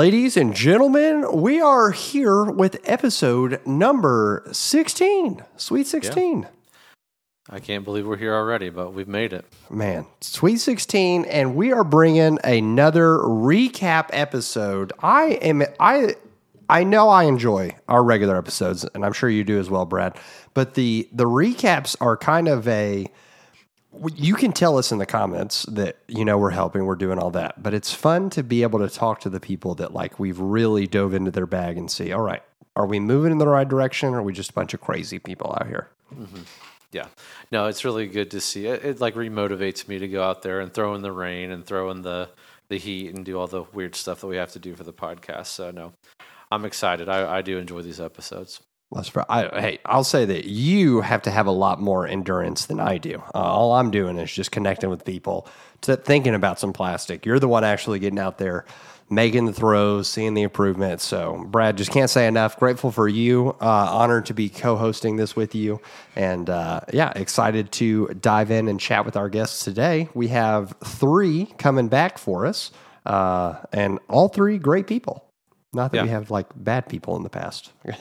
Ladies and gentlemen, we are here with episode number 16. Sweet 16. I can't believe we're here already, but we've made it. Man, Sweet 16 and we are bringing another recap episode. I am I I know I enjoy our regular episodes and I'm sure you do as well, Brad. But the the recaps are kind of a you can tell us in the comments that you know we're helping we're doing all that but it's fun to be able to talk to the people that like we've really dove into their bag and see all right are we moving in the right direction or are we just a bunch of crazy people out here mm-hmm. Yeah. No, it's really good to see. It, it like remotivates me to go out there and throw in the rain and throw in the the heat and do all the weird stuff that we have to do for the podcast. So no, I'm excited. I, I do enjoy these episodes. Let's. I, hey, I'll say that you have to have a lot more endurance than I do. Uh, all I'm doing is just connecting with people, to thinking about some plastic. You're the one actually getting out there, making the throws, seeing the improvement. So, Brad, just can't say enough. Grateful for you. Uh, honored to be co-hosting this with you, and uh, yeah, excited to dive in and chat with our guests today. We have three coming back for us, uh, and all three great people. Not that Yeah. we have like bad people in the past.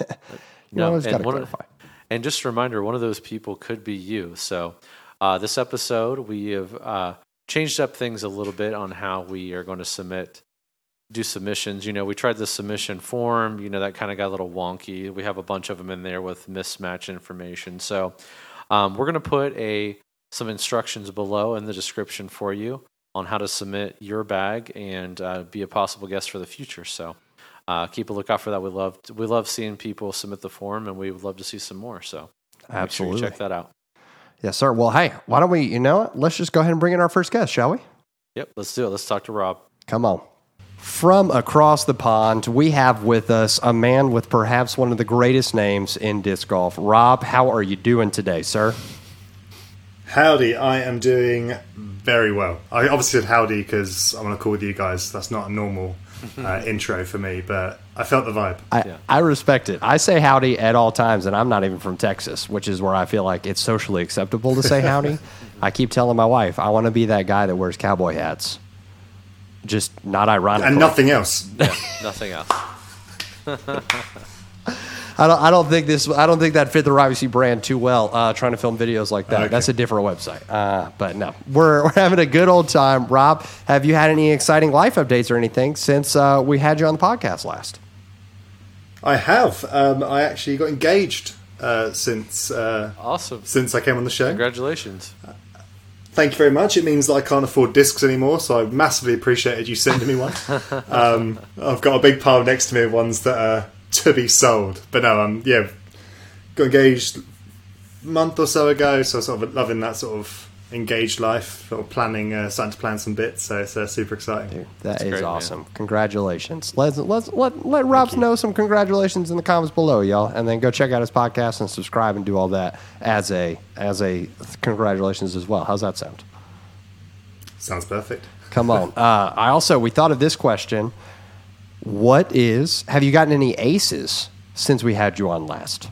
you No, always got to clarify. And just a reminder, one of those people could be you. So uh, this episode, we have uh, changed up things a little bit on how we are going to submit, do submissions. You know, we tried the submission form. You know, that kind of got a little wonky. We have a bunch of them in there with mismatch information. So um, we're going to put a some instructions below in the description for you on how to submit your bag and uh, be a possible guest for the future. So uh, keep a lookout for that. We love we love seeing people submit the form, and we would love to see some more. So make sure Absolutely. you check that out. Yes, sir. Well, hey, why don't we, you know what? Let's just go ahead and bring in our first guest, shall we? Yep, let's do it. Let's talk to Rob. Come on. From across the pond, we have with us a man with perhaps one of the greatest names in disc golf. Rob, how are you doing today, sir? Howdy, I am doing very well. I obviously said howdy because I want to call with you guys. That's not a normal uh, intro for me, but I felt the vibe. I, Yeah. I respect it. I say howdy at all times, and I'm not even from Texas, which is where I feel like it's socially acceptable to say howdy. I keep telling my wife, I want to be that guy that wears cowboy hats. Just not ironically. and nothing else. Yeah, nothing else. I don't. I don't think this. I don't think that fit the Rivacy brand too well. Uh, trying to film videos like that. Okay. That's a different website. Uh, but no, we're we're having a good old time. Rob, have you had any exciting life updates or anything since uh, we had you on the podcast last? I have. Um, I actually got engaged uh, since uh, Awesome. since I came on the show. Congratulations. Thank you very much. It means that I can't afford discs anymore, so I massively appreciated you sending me one. um, I've got a big pile next to me of ones that are to be sold. But no, um, yeah, got engaged a month or so ago, so sort of loving that sort of engaged life, sort of planning, uh, starting to plan some bits. So it's uh, super exciting. That is great, man. awesome. Congratulations. Let's let's let let Rob know some congratulations in the comments below, y'all, and then go check out his podcast and subscribe and do all that as a as a congratulations as well. How's that sound? Sounds perfect. Come on. Uh, I also we thought of this question. What is? Have you gotten any aces since we had you on last?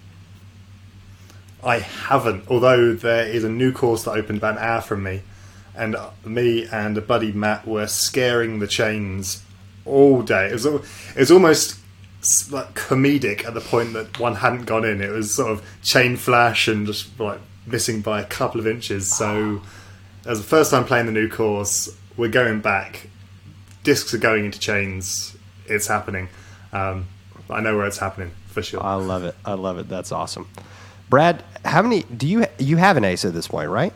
I haven't, although there is a new course that opened about an hour from me, and uh, me and a buddy Matt were scaring the chains all day. It was, it was almost like comedic at the point that one hadn't gone in. It was sort of chain flash and just like missing by a couple of inches. So, as the first time playing the new course, we're going back. Discs are going into chains. It's happening. Um, I know where it's happening for sure. I love it. I love it. That's awesome. Brad, how many do you you have an ace at this point, right?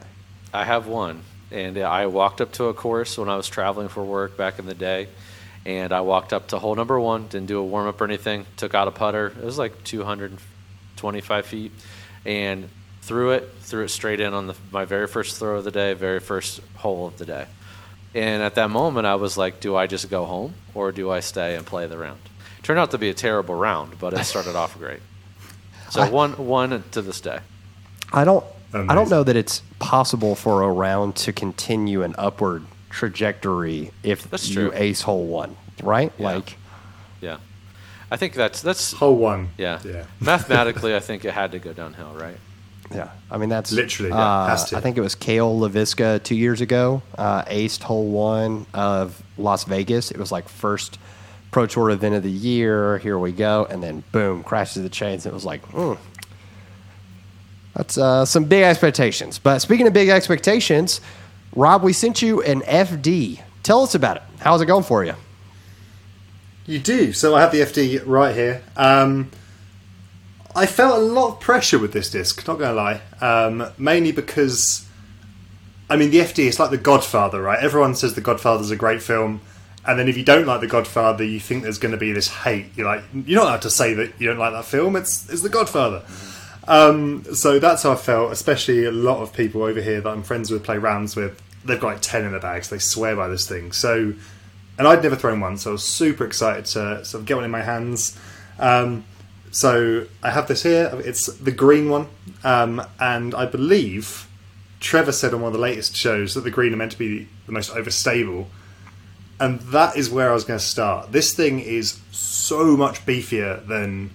I have one, and I walked up to a course when I was traveling for work back in the day, and I walked up to hole number one, didn't do a warm up or anything, took out a putter. It was like 225 feet, and threw it, threw it straight in on the, my very first throw of the day, very first hole of the day. And at that moment, I was like, do I just go home or do I stay and play the round? Turned out to be a terrible round, but it started off great. So one, one to this day. I don't. I don't know that it's possible for a round to continue an upward trajectory if That's you true. ace hole one, right? Yeah. Like, Yeah, I think that's that's Hole one. yeah. Yeah. Mathematically, I think it had to go downhill, right? Yeah. I mean, that's Literally, yeah, Uh, has to. I think it was Cale Leiviska two years ago, uh, aced hole one of Las Vegas. It was like first Pro Tour event of the year. Here we go, and then boom, crashes the chains. It was like, hmm. That's uh, some big expectations. But speaking of big expectations, Rob, we sent you an FD. Tell us about it. How's it going for you? You do. So I have the FD right here. Um, I felt a lot of pressure with this disc, not to lie. Um, mainly because, I mean, the FD is like The Godfather, right? Everyone says The Godfather's a great film. And then if you don't like The Godfather, you think there's going to be this hate. You're like, you're not allowed to say that you don't like that film. It's, it's The Godfather. Um, so that's how I felt, especially a lot of people over here that I'm friends with, play rounds with. They've got like 10 in their bags. They swear by this thing. So, and I'd never thrown one, so I was super excited to sort of get one in my hands. Um, so I have this here. It's the green one, um, and I believe Trevor said on one of the latest shows that the green are meant to be the most overstable, and that is where I was going to start. This thing is so much beefier than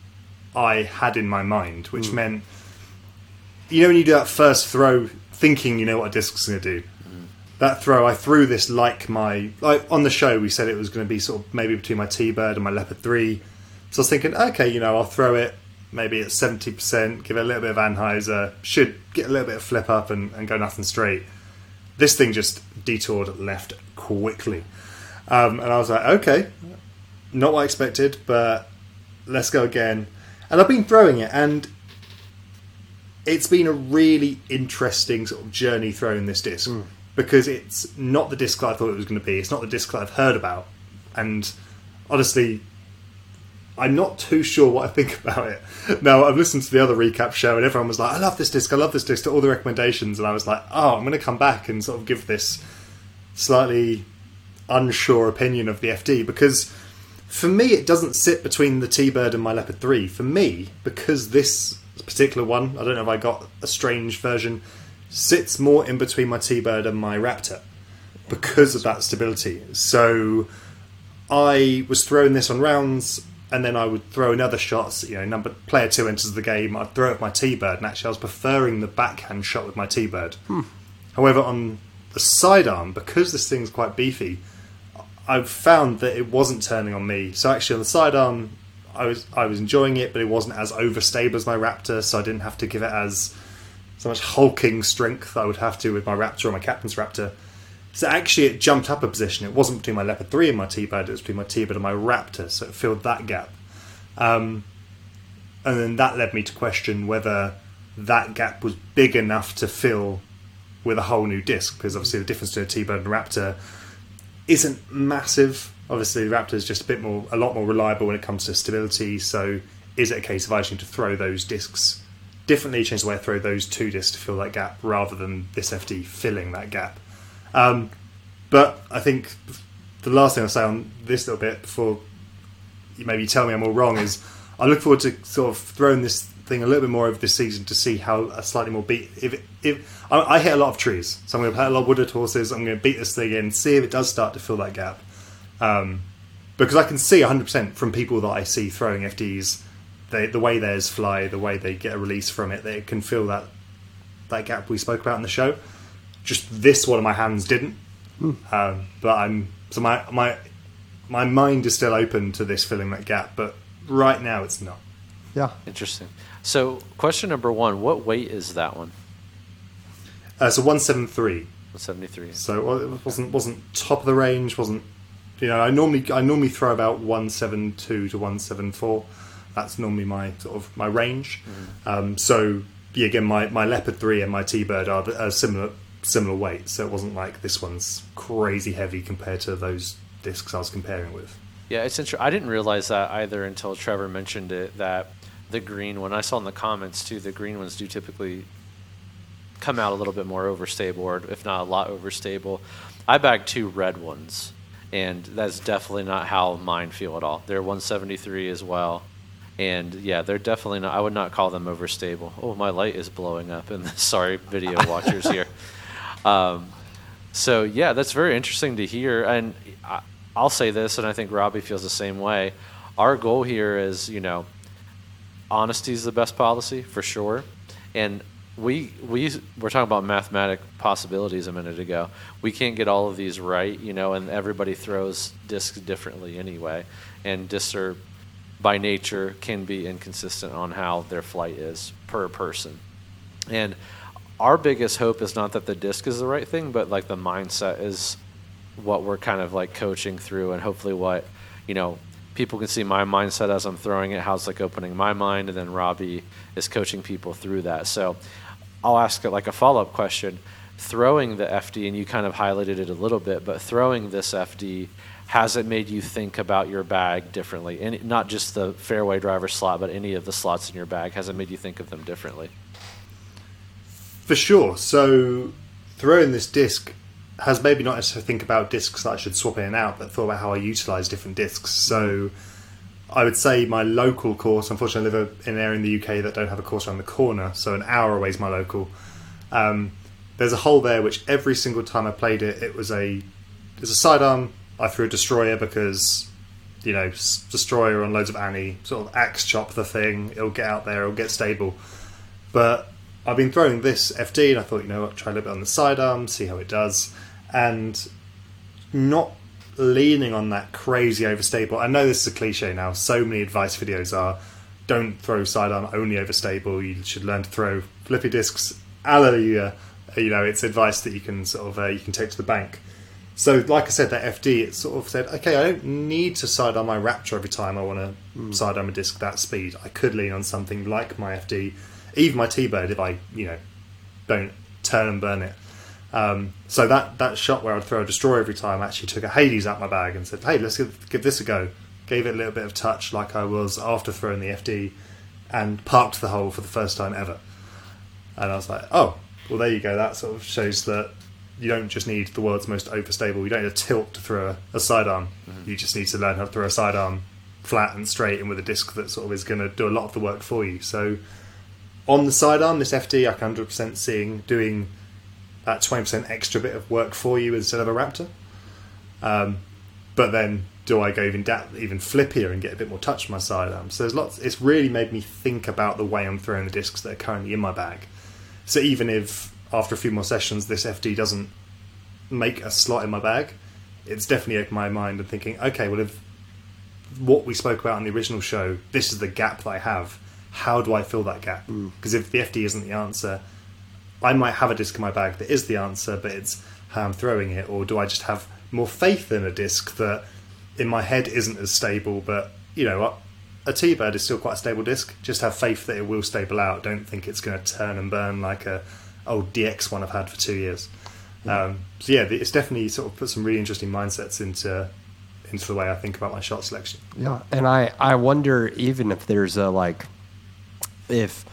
I had in my mind, which meant you know when you do that first throw, thinking you know what a disc's going to do. That throw, I threw this like my like on the show. We said it was going to be sort of maybe between my T-bird and my Leopard three. So I was thinking, okay, you know, I'll throw it maybe at seventy percent, give it a little bit of anhyzer, should get a little bit of flip up and, and go nothing straight. This thing just detoured left quickly, um, and I was like, okay, not what I expected, but let's go again. And I've been throwing it, and it's been a really interesting sort of journey throwing this disc because it's not the disc that I thought it was going to be. It's not the disc that I've heard about, and honestly, I'm not too sure what I think about it. Now I've listened to the other recap show, and everyone was like, "I love this disc. I love this disc." To all the recommendations, and I was like, "Oh, I'm going to come back and sort of give this slightly unsure opinion of the FD because." For me, it doesn't sit between the T-Bird and my Leopard 3. For me, because this particular one, I don't know if I got a strange version, sits more in between my T-Bird and my Raptor because of that stability. So I was throwing this on rounds, and then I would throw another shot. You know, number player two enters the game. I'd throw it with my T-Bird, and actually, I was preferring the backhand shot with my T-Bird. Hmm. However, on the sidearm, because this thing's quite beefy, I've found that it wasn't turning on me. So actually, on the sidearm, I was I was enjoying it, but it wasn't as overstable as my Raptor, so I didn't have to give it as so much hulking strength I would have to with my Raptor or my Captain's Raptor. So actually, it jumped up a position. It wasn't between my Leopard 3 and my T-Bird, it was between my T-Bird and my Raptor, so it filled that gap. Um, and then that led me to question whether that gap was big enough to fill with a whole new disc, because obviously the difference between a T-Bird and a Raptor isn't massive. Obviously, the Raptor is just a bit more, a lot more reliable when it comes to stability. So, is it a case of I just need to throw those discs differently, change the way I throw those two discs to fill that gap, rather than this FD filling that gap? Um, but I think the last thing I'll say on this little bit before you maybe tell me I'm all wrong is I look forward to sort of throwing this thing a little bit more over this season to see how a slightly more beat. If if I, I hit a lot of trees, so I'm going to play a lot of wooded horses. I'm going to beat this thing in, see if it does start to fill that gap. Um, because I can see 100% from people that I see throwing FDs, they, the way theirs fly, the way they get a release from it, they can fill that that gap we spoke about in the show. Just this one of my hands didn't. Um, but I'm so my my my mind is still open to this filling that gap, but right now it's not. Yeah. Interesting. So, question number one: What weight is that one? Uh, so one seven three. Seventy three. So well, it wasn't wasn't top of the range. wasn't you know I normally I normally throw about one seven two to one seven four. That's normally my sort of my range. Um, so yeah, again, my, my leopard three and my T bird are a similar similar weight. So it wasn't like this one's crazy heavy compared to those discs I was comparing with. Yeah, it's interesting. I didn't realize that either until Trevor mentioned it. That the green one, I saw in the comments too. The green ones do typically come out a little bit more overstable, or if not a lot overstable. I bagged two red ones, and that's definitely not how mine feel at all. They're 173 as well, and yeah, they're definitely not. I would not call them overstable. Oh, my light is blowing up, and sorry, video watchers here. Um, so yeah, that's very interesting to hear, and I, I'll say this, and I think Robbie feels the same way. Our goal here is, you know, honesty is the best policy for sure, and we we were talking about mathematic possibilities a minute ago. We can't get all of these right, you know, and everybody throws discs differently anyway, and discs are by nature can be inconsistent on how their flight is per person, and our biggest hope is not that the disc is the right thing, but like the mindset is what we're kind of like coaching through, and hopefully what you know people can see my mindset as I'm throwing it, how's like opening my mind, and then Robbie is coaching people through that. So I'll ask it like a follow up question. Throwing the FD, and you kind of highlighted it a little bit, but throwing this FD, has it made you think about your bag differently? And not just the fairway driver slot, but any of the slots in your bag. Has it made you think of them differently? For sure. So throwing this disc has maybe not necessarily think about discs that I should swap in and out, but thought about how I utilize different discs. So I would say my local course. Unfortunately, I live in an area in the UK that don't have a course around the corner, so an hour away is my local. Um, there's a hole there which every single time I played it, it was a there's a sidearm. I threw a destroyer because you know destroyer on loads of Annie sort of axe chop the thing. It'll get out there. It'll get stable. But I've been throwing this FD, and I thought you know what, try a little bit on the sidearm, see how it does, and not leaning on that crazy overstable. I know this is a cliche now. So many advice videos are don't throw sidearm only overstable. You should learn to throw flippy discs. Hallelujah. You know, it's advice that you can sort of uh, you can take to the bank. So, like I said, that FD, it sort of said, okay, I don't need to sidearm my Raptor every time I want to mm. sidearm a disc that speed. I could lean on something like my FD, even my T-Bird if I, you know, don't turn and burn it. Um, so that that shot where I'd throw a destroyer every time I actually took a Hades out my bag and said, "Hey, let's give, give this a go." Gave it a little bit of touch, like I was after throwing the FD, and parked the hole for the first time ever. And I was like, "Oh, well, there you go. That sort of shows that you don't just need the world's most overstable. You don't need a tilt to throw a, a sidearm. Mm-hmm. You just need to learn how to throw a sidearm flat and straight and with a disc that sort of is going to do a lot of the work for you. So on the sidearm, this FD I can 100% seeing doing that 20% extra bit of work for you instead of a Raptor. Um, but then, do I go even da- even flippier and get a bit more touch on my sidearm? So there's lots. It's really made me think about the way I'm throwing the discs that are currently in my bag. So even if after a few more sessions this FD doesn't make a slot in my bag, it's definitely opened my mind and thinking, okay, well if what we spoke about on the original show, this is the gap that I have. How do I fill that gap? Because mm. if the FD isn't the answer, I might have a disc in my bag that is the answer, but it's how I'm throwing it, or do I just have more faith in a disc that in my head isn't as stable, but you know, a T-Bird is still quite a stable disc. Just have faith that it will stable out. Don't think it's going to turn and burn like a old DX one I've had for two years. Um, so yeah, it's definitely sort of put some really interesting mindsets into into the way I think about my shot selection. Yeah, and I I wonder even if there's a like if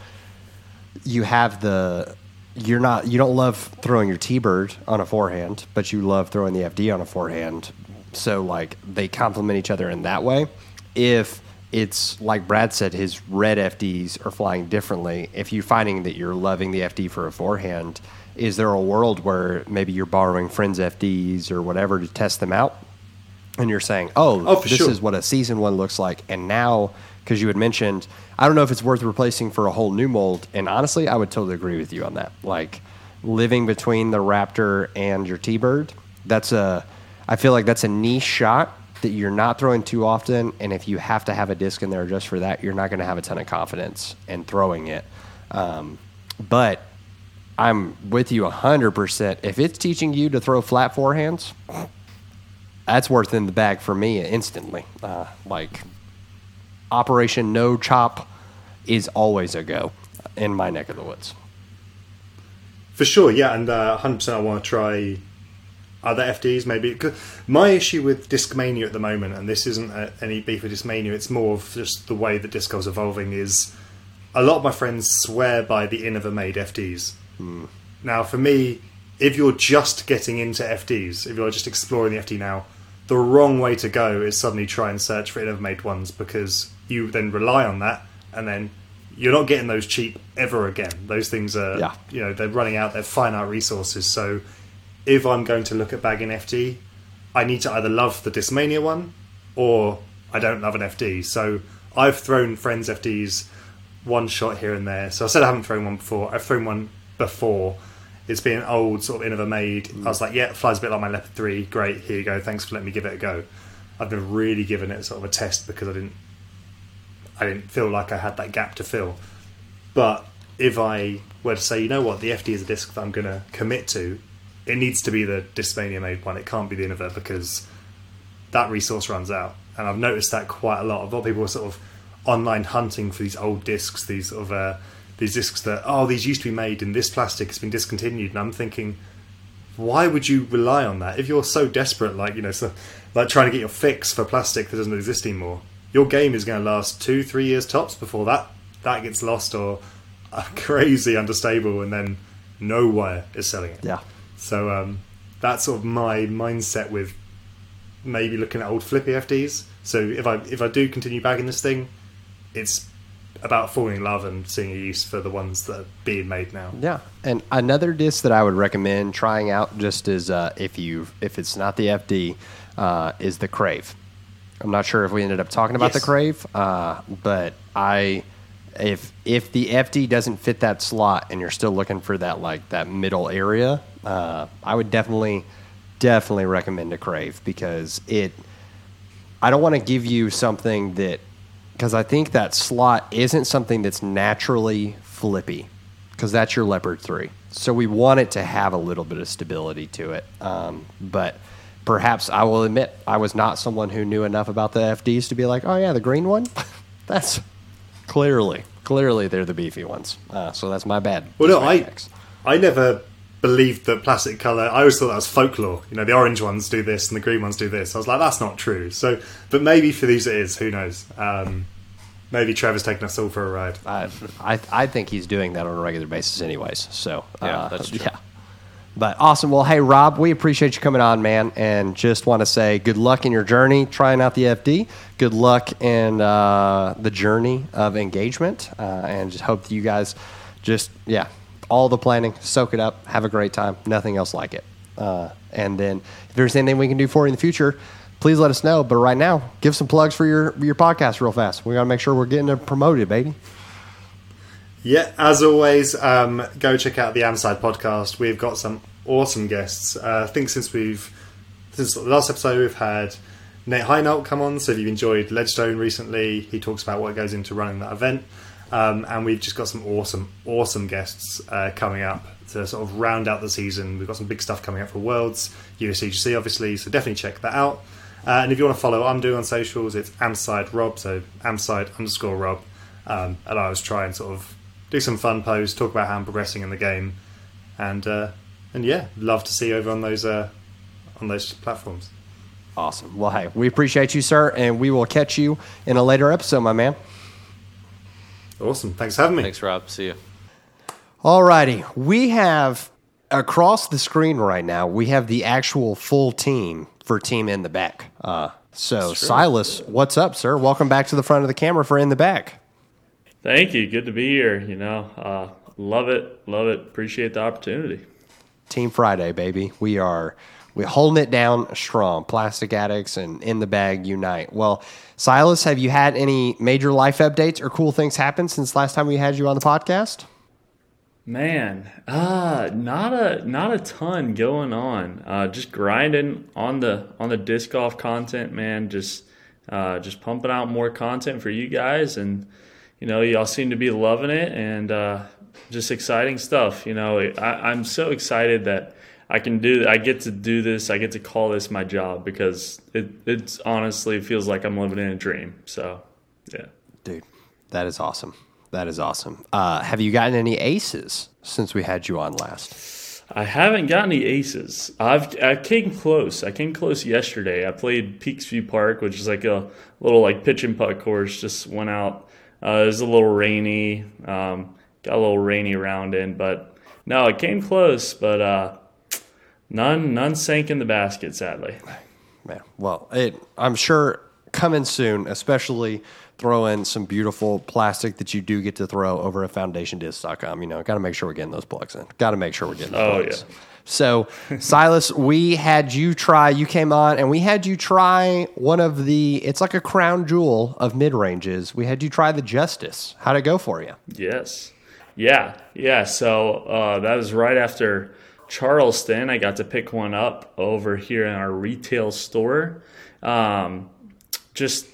you have the you're not you don't love throwing your T-bird on a forehand, but you love throwing the FD on a forehand. So like they complement each other in that way. If it's like Brad said, his red FDs are flying differently. If you're finding that you're loving the FD for a forehand, is there a world where maybe you're borrowing friends' FDs or whatever to test them out? And you're saying, oh, oh this sure. is what a season one looks like. And now, because you had mentioned – I don't know if it's worth replacing for a whole new mold. And honestly, I would totally agree with you on that. Like living between the Raptor and your T Bird, that's a, I feel like that's a niche shot that you're not throwing too often. And if you have to have a disc in there just for that, you're not going to have a ton of confidence in throwing it. Um, but I'm with you 100%. If it's teaching you to throw flat forehands, that's worth in the bag for me instantly. Uh, like Operation No Chop is always a go in my neck of the woods. For sure, yeah, and uh, 100% I want to try other FDs maybe. My issue with Discmania at the moment, and this isn't a, any beef with Discmania, it's more of just the way that Disco's evolving, is a lot of my friends swear by the Innova made FDs. Hmm. Now, for me, if you're just getting into FDs, if you're just exploring the FD now, the wrong way to go is suddenly try and search for Innova made ones because you then rely on that, and then you're not getting those cheap ever again. Those things are, yeah. you know, they're running out. They're finite resources. So if I'm going to look at bagging FD, I need to either love the Discmania one or I don't love an FD. So I've thrown friends FDs one shot here and there. So I said I haven't thrown one before. I've thrown one before. It's been old sort of Innova made. I was like, yeah, it flies a bit like my Leopard 3. Great, here you go. Thanks for letting me give it a go. I've never really given it sort of a test because I didn't I didn't feel like I had that gap to fill. But if I were to say, you know what, the FD is a disc that I'm going to commit to, it needs to be the Discmania made one. It can't be the Innova because that resource runs out. And I've noticed that quite a lot. A lot of people are sort of online hunting for these old discs, these sort of uh, these discs that oh these used to be made in this plastic, it's been discontinued, and I'm thinking, why would you rely on that if you're so desperate, like you know, so, like trying to get your fix for plastic that doesn't exist anymore? Your game is going to last two, three years tops before that that gets lost or uh, crazy unstable, and then nowhere is selling it. Yeah. So um, that's sort of my mindset with maybe looking at old flippy FDs. So if I if I do continue bagging this thing, it's about falling in love and seeing a use for the ones that are being made now. Yeah, and another disc that I would recommend trying out, just as uh, if you if it's not the FD, uh, is the Crave. I'm not sure if we ended up talking about Yes. the Crave, uh, but I if if the FD doesn't fit that slot and you're still looking for that like that middle area, uh, I would definitely definitely recommend a Crave because it. I don't want to give you something that because I think that slot isn't something that's naturally flippy because that's your Leopard 3. So we want it to have a little bit of stability to it. Um, but perhaps I will admit I was not someone who knew enough about the FDs to be like, oh, yeah, the green one? that's clearly, clearly they're the beefy ones. Uh, so that's my bad. Well, no, I. I never believed that plastic color. I always thought that was folklore. You know, the orange ones do this and the green ones do this. I was like, that's not true. So, but maybe for these it is. Who knows? Um, maybe Trevor's taking us all for a ride. I, I, I think he's doing that on a regular basis, anyways. So Yeah, uh, that's true. Yeah. But awesome. Well, hey Rob, we appreciate you coming on, man, and just want to say good luck in your journey trying out the FD. Good luck in uh, the journey of engagement, uh, and just hope that you guys just yeah, all the planning, soak it up, have a great time. Nothing else like it. Uh, and then if there's anything we can do for you in the future, please let us know. But right now, give some plugs for your your podcast real fast. We got to make sure we're getting it promoted, baby. Yeah, as always, um, go check out the Amside podcast. We've got some awesome guests. Uh, I think since we've since the last episode, we've had Nate Heinold come on. So if you've enjoyed Ledgestone recently, he talks about what goes into running that event. Um, and we've just got some awesome, awesome guests uh, coming up to sort of round out the season. We've got some big stuff coming up for Worlds, USDGC, obviously. So definitely check that out. Uh, and if you want to follow what I'm doing on socials, it's Amside Rob, so Amside underscore Rob. Um, and I was trying to sort of do some fun posts, talk about how I'm progressing in the game, and uh, and yeah, love to see you over on those uh, on those platforms. Awesome. Well, hey, we appreciate you, sir, and we will catch you in a later episode, my man. Awesome, thanks for having me. Thanks, Rob. See you. All righty. we have across the screen right now. We have the actual full team for Team in the Bag. Uh, so, Silas, what's up, sir? Welcome back to the front of the camera for In the Bag. Thank you. Good to be here. You know, uh, love it. Love it. Appreciate the opportunity. Team Friday, baby. We are we holding it down strong. Plastic addicts and in the bag unite. Well, Silas, have you had any major life updates or cool things happen since last time we had you on the podcast? Man, uh, not a not a ton going on. Uh, just grinding on the on the disc golf content, man. Just uh, just pumping out more content for you guys, and you know, y'all seem to be loving it, and uh, just exciting stuff. You know, I, I'm so excited that I can do. I get to do this. I get to call this my job because it it's honestly feels like I'm living in a dream. So, yeah. Dude, that is awesome. That is awesome. Uh, have you gotten any aces since we had you on last? I haven't got any aces. I've I came close. I came close yesterday. I played Peaksview Park, which is like a little like pitch and putt course. Just went out. Uh, it was a little rainy. Um, got a little rainy round in, but no, it came close. But uh, none none sank in the basket, sadly. Man, well, it, I'm sure coming soon, especially throw in some beautiful plastic that you do get to throw over at foundationdisc.com. You know, got to make sure we're getting those plugs in. Got to make sure we're getting those Oh, plugs. yeah. So, Silas, we had you try, you came on and we had you try one of the, it's like a crown jewel of mid ranges. We had you try the Justice. How'd it go for you? Yes. Yeah. Yeah. So uh, that was right after Charleston. I got to pick one up over here in our retail store. Um, just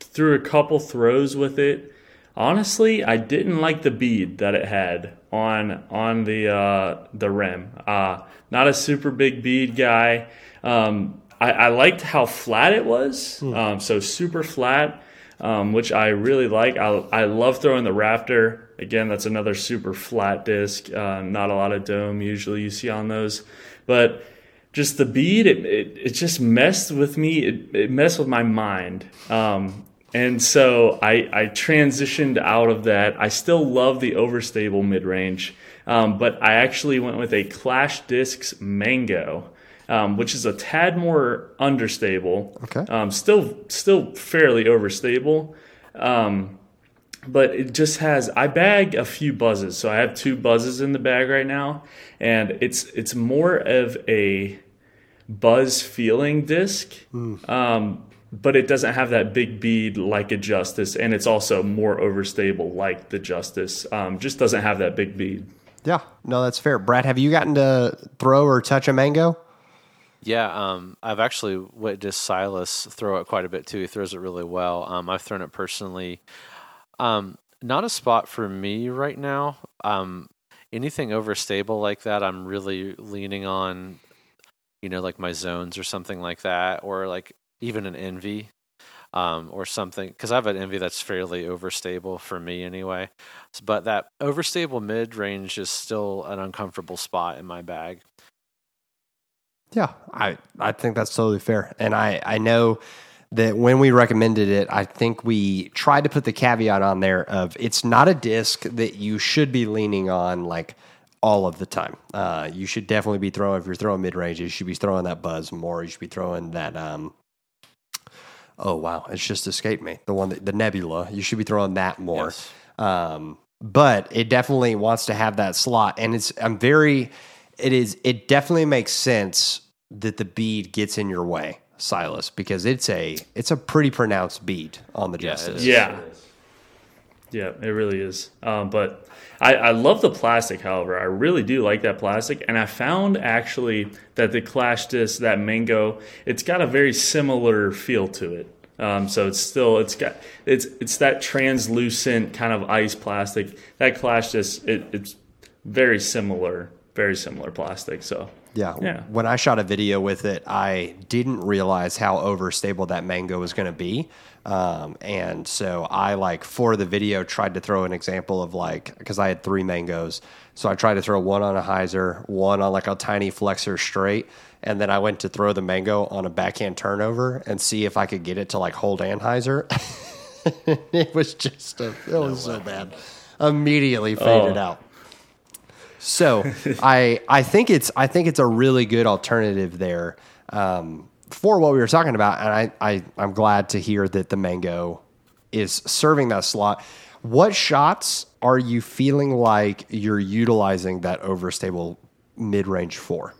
threw a couple throws with it. Honestly, I didn't like the bead that it had on on the uh, the rim. Uh, not a super big bead guy. Um, I, I liked how flat it was. Um, so super flat, um, which I really like. I, I love throwing the Raptor. Again, that's another super flat disc. Uh, not a lot of dome usually you see on those, but just the bead, it, it, it just messed with me. It, it messed with my mind. Um, and so I, I transitioned out of that. I still love the overstable mid range, um, but I actually went with a Clash Discs Mango, um, which is a tad more understable. Okay. Um, still, still fairly overstable. Um, but it just has I bag a few buzzes. So I have two buzzes in the bag right now and it's it's more of a buzz feeling disc. Um, but it doesn't have that big bead like a Justice and it's also more overstable like the Justice. Um, just doesn't have that big bead. Yeah, no, that's fair. Brad, have you gotten to throw or touch a mango? Yeah, um, I've actually witnessed Silas throw it quite a bit too. He throws it really well. Um, I've thrown it personally. Um, not a spot for me right now. Um, anything overstable like that, I'm really leaning on, you know, like my zones or something like that, or like even an envy. Um, or something because I have an envy that's fairly overstable for me anyway, but that overstable mid range is still an uncomfortable spot in my bag. Yeah, I, I think that's totally fair. And I, I know that when we recommended it, I think we tried to put the caveat on there of it's not a disc that you should be leaning on like all of the time. Uh, you should definitely be throwing, if you're throwing mid range, you should be throwing that buzz more. You should be throwing that, um, oh wow, it's just escaped me. The one, that, the nebula, you should be throwing that more. Yes. Um, but it definitely wants to have that slot, and it's I'm very, it is it definitely makes sense that the bead gets in your way, Silas, because it's a it's a pretty pronounced beat on the justice. Yeah. Yeah, it really is. Um, but I, I love the plastic, however. I really do like that plastic. And I found actually that the Clash Disc, that mango, it's got a very similar feel to it. Um, so it's still it's got it's it's that translucent kind of ice plastic. That Clash Disc, it, it's very similar, very similar plastic. So Yeah. Yeah. When I shot a video with it, I didn't realize how overstable that mango was going to be. Um, and so I like for the video tried to throw an example of like because I had three mangoes, so I tried to throw one on a hyzer, one on like a tiny flexor straight, and then I went to throw the mango on a backhand turnover and see if I could get it to like hold anhyzer. it was just a, it was so bad. Immediately faded Oh. out. So I I think it's I think it's a really good alternative there um, for what we were talking about, and I, I I'm glad to hear that the mango is serving that slot. What shots are you feeling like you're utilizing that overstable mid range for?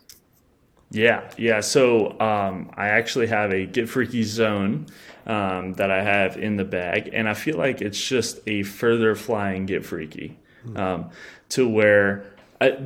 Yeah, yeah. So um, I actually have a Get Freaky zone um, that I have in the bag, and I feel like it's just a further flying Get Freaky um, to where. I,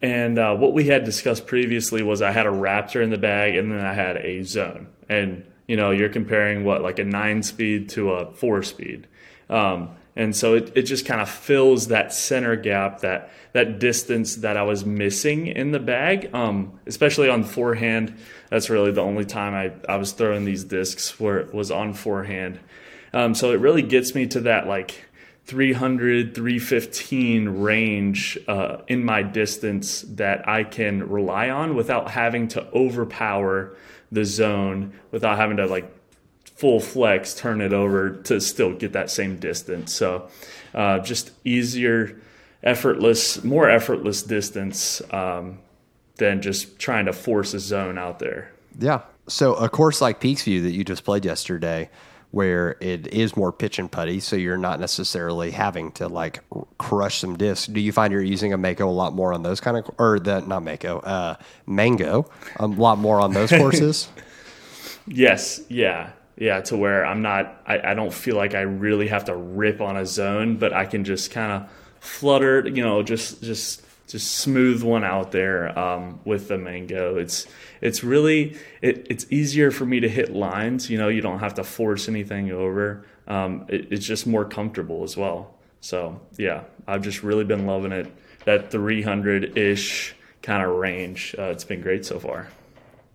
and uh, what we had discussed previously was I had a Raptor in the bag, and then I had a zone, and you know you're comparing what like a nine speed to a four speed. Um, and so it, it just kind of fills that center gap, that that distance that I was missing in the bag, um, especially on forehand. That's really the only time I, I was throwing these discs where it was on forehand. Um, so it really gets me to that like 300, 315 range uh, in my distance that I can rely on without having to overpower the zone, without having to like full flex, turn it over to still get that same distance. So uh, just easier, effortless, more effortless distance um, than just trying to force a zone out there. Yeah. So a course like Peaks View that you just played yesterday, where it is more pitch and putty, so you're not necessarily having to like crush some discs. Do you find you're using a Mako a lot more on those kind of, or the not Mako, uh, Mango, a lot more on those courses? Yes, yeah, yeah. To where I'm not, I, I don't feel like I really have to rip on a zone, but I can just kind of flutter, you know, just just just smooth one out there um, with the mango. It's it's really it, it's easier for me to hit lines. You know, you don't have to force anything over. Um, it, it's just more comfortable as well. So yeah, I've just really been loving it. That 300 ish kind of range. Uh, it's been great so far.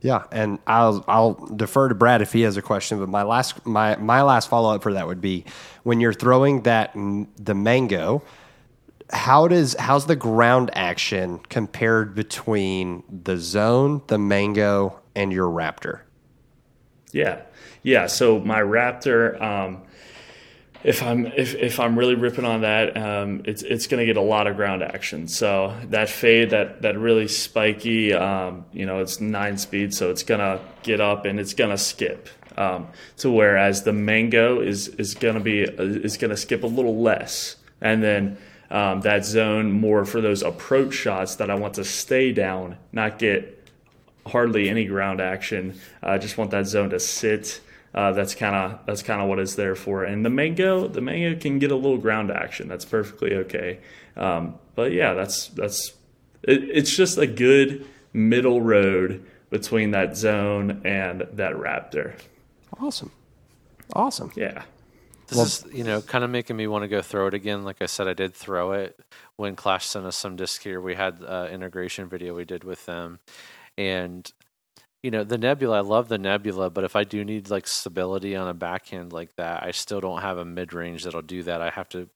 Yeah, and I'll I'll defer to Brad if he has a question. But my last my my last follow up for that would be when you're throwing that the mango how does how's the ground action compared between the zone, the mango, and your raptor? Yeah, yeah. So my raptor, um, if I'm if, if I'm really ripping on that, um, it's it's going to get a lot of ground action. So that fade, that that really spiky, um, you know, it's nine speed, so it's going to get up and it's going to skip. Um, to whereas the mango is is going to be is going to skip a little less, and then um, that zone more for those approach shots that I want to stay down, not get hardly any ground action. I just want that zone to sit. Uh, that's kind of that's kind of what it's there for. And the mango, the mango can get a little ground action. That's perfectly okay. Um, but yeah, that's that's it, it's just a good middle road between that zone and that raptor. Awesome, awesome. Yeah. This well, is, you know, kind of making me want to go throw it again. Like I said, I did throw it when Clash sent us some disc here. We had uh, integration video we did with them, and you know, the Nebula. I love the Nebula, but if I do need like stability on a backhand like that, I still don't have a mid range that'll do that. I have to.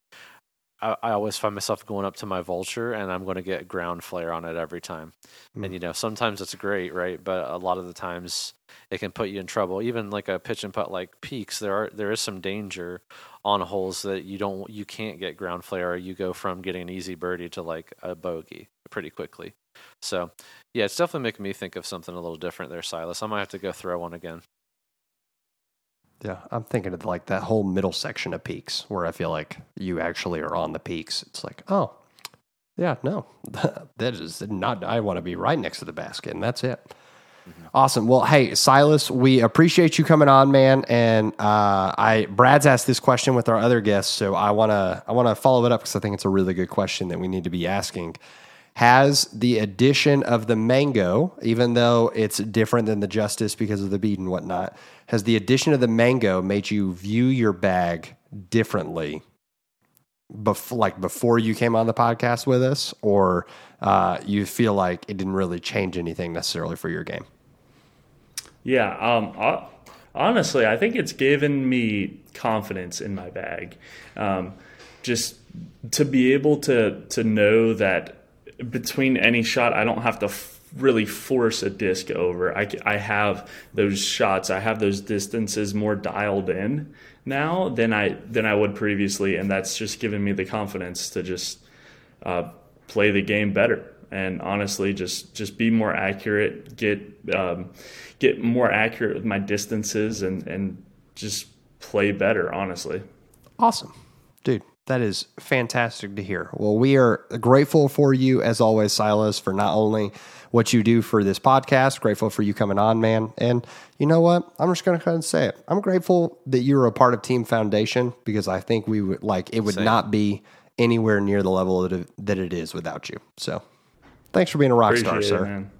I, I always find myself going up to my Vulture, and I'm going to get ground flare on it every time. Mm. And you know, sometimes it's great, right? But a lot of the times it can put you in trouble. Even like a pitch and putt like peaks, there are there is some danger on holes that you don't you can't get ground flare. Or you go from getting an easy birdie to like a bogey pretty quickly. So yeah, it's definitely making me think of something a little different there, Silas. I might have to go throw one again. Yeah, I'm thinking of like that whole middle section of peaks where I feel like you actually are on the peaks. It's like, oh, yeah, no, that is not. I want to be right next to the basket, and that's it. Awesome. Well, hey, Silas, we appreciate you coming on, man. And uh, I Brad's asked this question with our other guests, so I wanna I wanna follow it up because I think it's a really good question that we need to be asking. Has the addition of the mango, even though it's different than the justice because of the bead and whatnot, has the addition of the mango made you view your bag differently before, like before you came on the podcast with us, or uh, you feel like it didn't really change anything necessarily for your game? Yeah, um, I, honestly, I think it's given me confidence in my bag. Um, just to be able to to know that between any shot, I don't have to f- really force a disc over. I, I have those shots, I have those distances more dialed in now than I than I would previously, and that's just given me the confidence to just uh, play the game better. And honestly just just be more accurate get um, get more accurate with my distances and and just play better honestly. Awesome. Dude that is fantastic to hear well we are grateful for you as always silas for not only what you do for this podcast grateful for you coming on man and you know what i'm just going to go ahead and say it i'm grateful that you're a part of team foundation because i think we would like it would Same. not be anywhere near the level that it, that it is without you so Thanks for being a rock Appreciate star, it, sir. Man.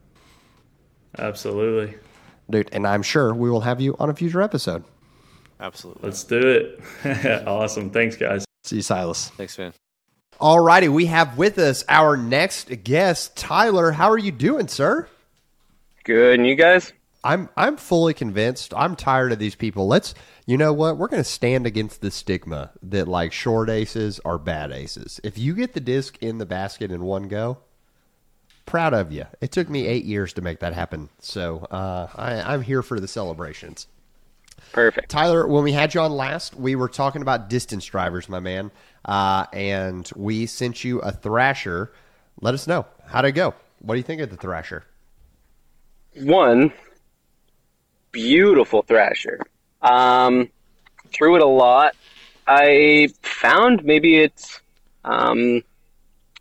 Absolutely. Dude, and I'm sure we will have you on a future episode. Absolutely. Let's do it. awesome. Thanks, guys. See you, Silas. Thanks, man. All righty. We have with us our next guest, Tyler. How are you doing, sir? Good. And you guys? I'm I'm fully convinced. I'm tired of these people. Let's you know what? We're going to stand against the stigma that like short aces are bad aces. If you get the disc in the basket in one go, proud of you. It took me eight years to make that happen. So uh, I, I'm here for the celebrations. Perfect. Tyler, when we had you on last, we were talking about distance drivers, my man. Uh, and we sent you a Thrasher. Let us know. How'd it go? What do you think of the Thrasher? One, beautiful Thrasher. Um, threw it a lot. I found maybe it's um,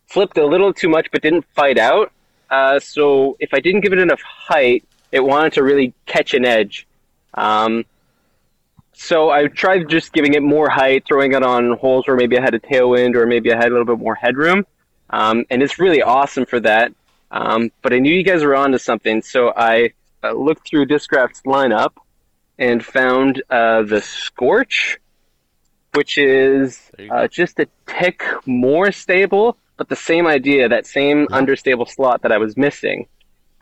flipped a little too much, but didn't fight out. Uh, so if I didn't give it enough height, it wanted to really catch an edge. Um, so I tried just giving it more height, throwing it on holes where maybe I had a tailwind or maybe I had a little bit more headroom. Um, and it's really awesome for that. Um, but I knew you guys were onto something, so I uh, looked through Discraft's lineup and found uh, the Scorch, which is uh, just a tick more stable, but the same idea, that same understable slot that I was missing.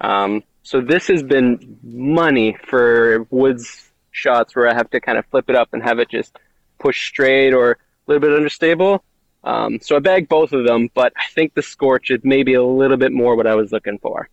Um, so this has been money for woods shots where I have to kind of flip it up and have it just push straight or a little bit understable. Um, so I bagged both of them, but I think the Scorch is maybe a little bit more what I was looking for.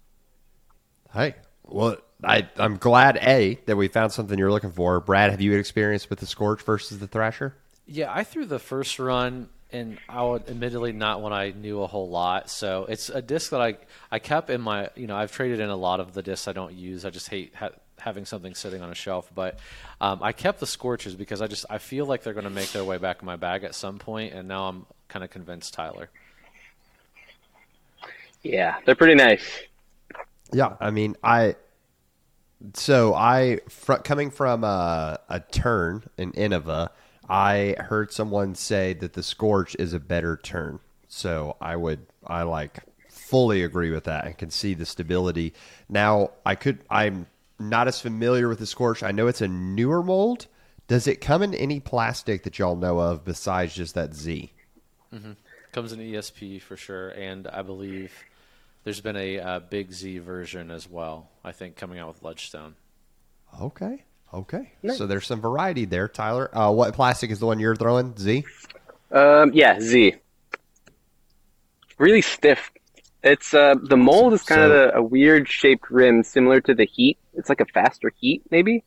Hey, well, I, I'm glad a that we found something you're looking for. Brad, have you had experience with the Scorch versus the Thrasher? Yeah, I threw the first run, and I would admittedly not when I knew a whole lot. So it's a disc that I I kept in my you know I've traded in a lot of the discs I don't use. I just hate ha- having something sitting on a shelf. But um, I kept the Scorches because I just I feel like they're going to make their way back in my bag at some point, and now I'm kind of convinced Tyler. Yeah, they're pretty nice. Yeah, I mean, I so I fr- coming from a, a turn in Innova, I heard someone say that the Scorch is a better turn. So I would I like fully agree with that and can see the stability. Now I could I'm not as familiar with the Scorch. I know it's a newer mold. Does it come in any plastic that y'all know of besides just that Z? Comes in ESP for sure, and I believe there's been a uh, Big Z version as well. I think coming out with Ledgestone. Okay. Okay. So there's some variety there, Tyler. Uh, what plastic is the one you're throwing? Z? Um, yeah, Z. Really stiff. It's uh, the mold is kind of a, a weird shaped rim, similar to the heat. It's like a faster heat, maybe.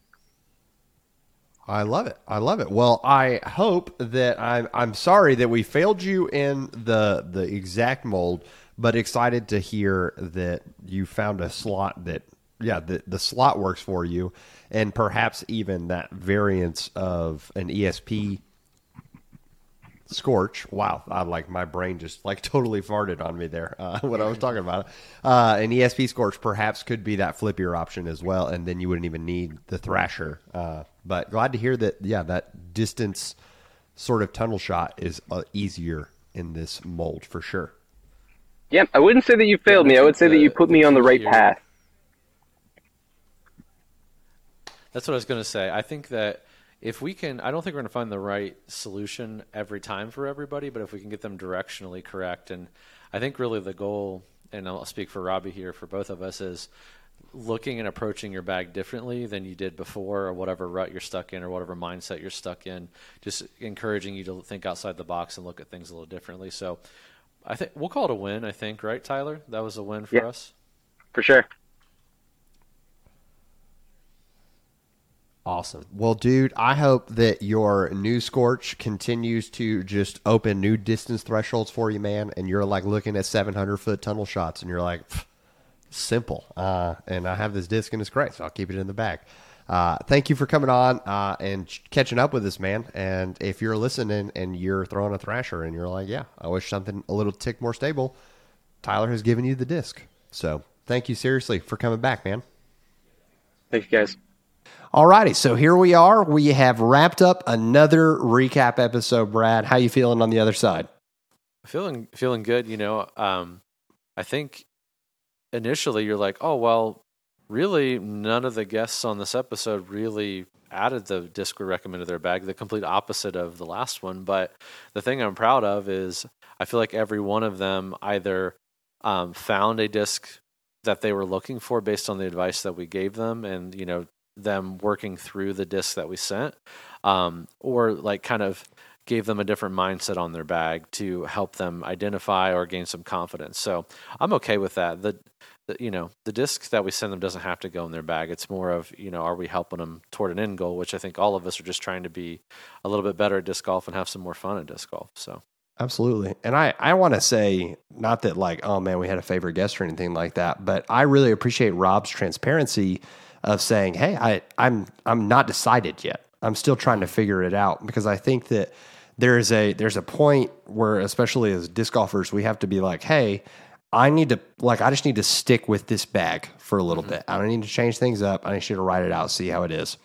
I love it. I love it. Well, I hope that I'm I'm sorry that we failed you in the the exact mold, but excited to hear that you found a slot that yeah, the the slot works for you and perhaps even that variance of an ESP Scorch. Wow, I like my brain just like totally farted on me there uh, when I was talking about it. Uh, an ESP Scorch perhaps could be that flippier option as well, and then you wouldn't even need the Thrasher. Uh, but glad to hear that. Yeah, that distance sort of tunnel shot is uh, easier in this mold for sure. Yeah, I wouldn't say that you failed me. I would say that you put me on the right path. That's what I was going to say. I think that if we can, I don't think we're going to find the right solution every time for everybody, but if we can get them directionally correct, and I think really the goal, and I'll speak for Robbie here, for both of us, is looking and approaching your bag differently than you did before, or whatever rut you're stuck in, or whatever mindset you're stuck in. Just encouraging you to think outside the box and look at things a little differently. So, I think we'll call it a win. I think, right, Tyler? That was a win for Yeah. us. For sure. Awesome. Well, dude, I hope that your new Scorch continues to just open new distance thresholds for you, man. And you're like looking at 700 foot tunnel shots, and you're like, simple. Uh, and I have this disc and it's great, so I'll keep it in the bag. Uh, thank you for coming on uh, and ch- catching up with us, man. And if you're listening and you're throwing a Thrasher and you're like, yeah, I wish something a little tick more stable, Tyler has given you the disc. So thank you seriously for coming back, man. Thank you, guys. Alrighty, so here we are. We have wrapped up another recap episode. Brad, how you feeling on the other side? feeling feeling good you know um i think initially you're like oh well really none of the guests on this episode really added the disc we recommended their bag the complete opposite of the last one but the thing i'm proud of is i feel like every one of them either um, found a disc that they were looking for based on the advice that we gave them and you know them working through the disc that we sent um, or like kind of gave them a different mindset on their bag to help them identify or gain some confidence. So I'm okay with that. The, the you know the disc that we send them doesn't have to go in their bag. It's more of you know are we helping them toward an end goal, which I think all of us are just trying to be a little bit better at disc golf and have some more fun at disc golf. So Absolutely. And I, I want to say, not that like, oh man, we had a favorite guest or anything like that, but I really appreciate Rob's transparency of saying, hey, I, I'm I'm not decided yet. I'm still trying to figure it out because I think that there is a there's a point where, especially as disc golfers, we have to be like, hey. I need to like I just need to stick with this bag for a little bit. I don't need to change things up. I need you to write it out, see how it is.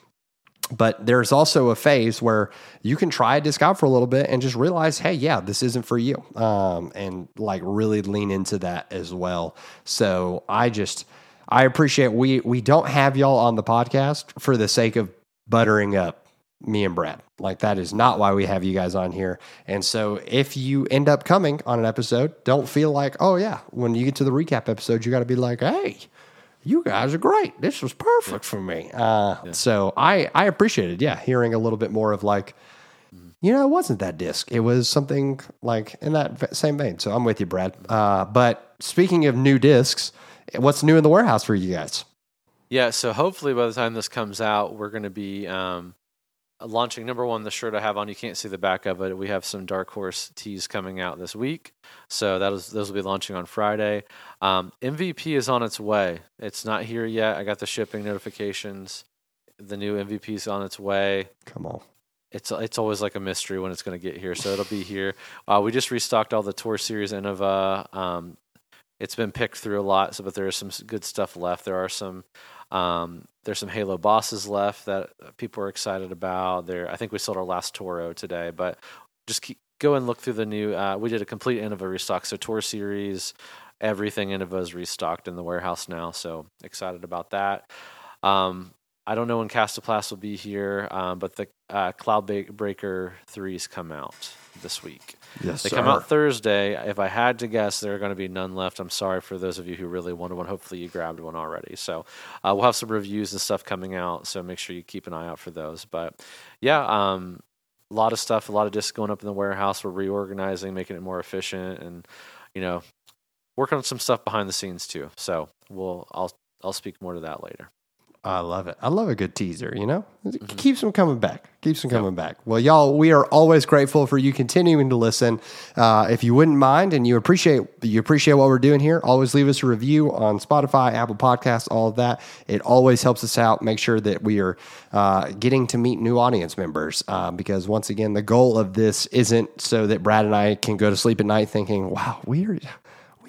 But there's also a phase where you can try a disc out for a little bit and just realize, hey, yeah, this isn't for you. Um, and like really lean into that as well. So I just I appreciate we we don't have y'all on the podcast for the sake of buttering up me and Brad. Like that is not why we have you guys on here. And so if you end up coming on an episode, don't feel like, oh yeah, when you get to the recap episode, you got to be like, hey, you guys are great. This was perfect for me. Uh, So I I appreciated, yeah, hearing a little bit more of like, you know, it wasn't that disc. It was something like in that same vein. So I'm with you, Brad. Uh, but speaking of new discs, what's new in the warehouse for you guys? Yeah, so hopefully by the time this comes out, we're going to be um, launching number one. The shirt I have on, you can't see the back of it. We have some Dark Horse tees coming out this week, so that is those will be launching on Friday. Um, MVP is on its way. It's not here yet. I got the shipping notifications. The new MVP is on its way. Come on. It's it's always like a mystery when it's going to get here, so it'll be here. Uh, we just restocked all the Tour Series Innova. Um, it's been picked through a lot, so but there is some good stuff left. There are some um, there's some Halo bosses left that people are excited about. There, I think we sold our last Toro today, but just keep, go and look through the new. Uh, we did a complete Innova restock, so Tour Series, everything Innova is restocked in the warehouse now. So excited about that. Um, I don't know when Kastaplast will be here, um, but the uh, Cloud Breaker threes come out this week. Yes, They come out Thursday. If I had to guess, there are going to be none left. I'm sorry for those of you who really wanted one. Hopefully, you grabbed one already. So, uh, we'll have some reviews and stuff coming out. So, make sure you keep an eye out for those. But, yeah, um, a lot of stuff, a lot of discs going up in the warehouse. We're reorganizing, making it more efficient, and you know, working on some stuff behind the scenes too. So, we'll I'll I'll speak more to that later. I love it. I love a good teaser, you know? It keeps them coming back. Keeps them coming back. Well, y'all, we are always grateful for you continuing to listen. Uh, if you wouldn't mind and you appreciate you appreciate what we're doing here, always leave us a review on Spotify, Apple Podcasts, all of that. It always helps us out. Make sure that we are uh, getting to meet new audience members uh, because once again, the goal of this isn't so that Brad and I can go to sleep at night thinking, "Wow, we are."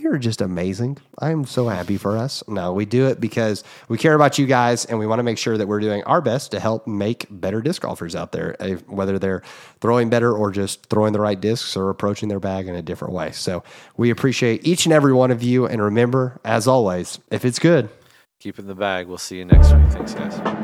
We are just amazing. I'm so happy for us. No, we do it because we care about you guys and we want to make sure that we're doing our best to help make better disc golfers out there, eh, whether they're throwing better or just throwing the right discs or approaching their bag in a different way. So we appreciate each and every one of you. And remember, as always, if it's good, Keep in the bag. We'll see you next week. Thanks, guys.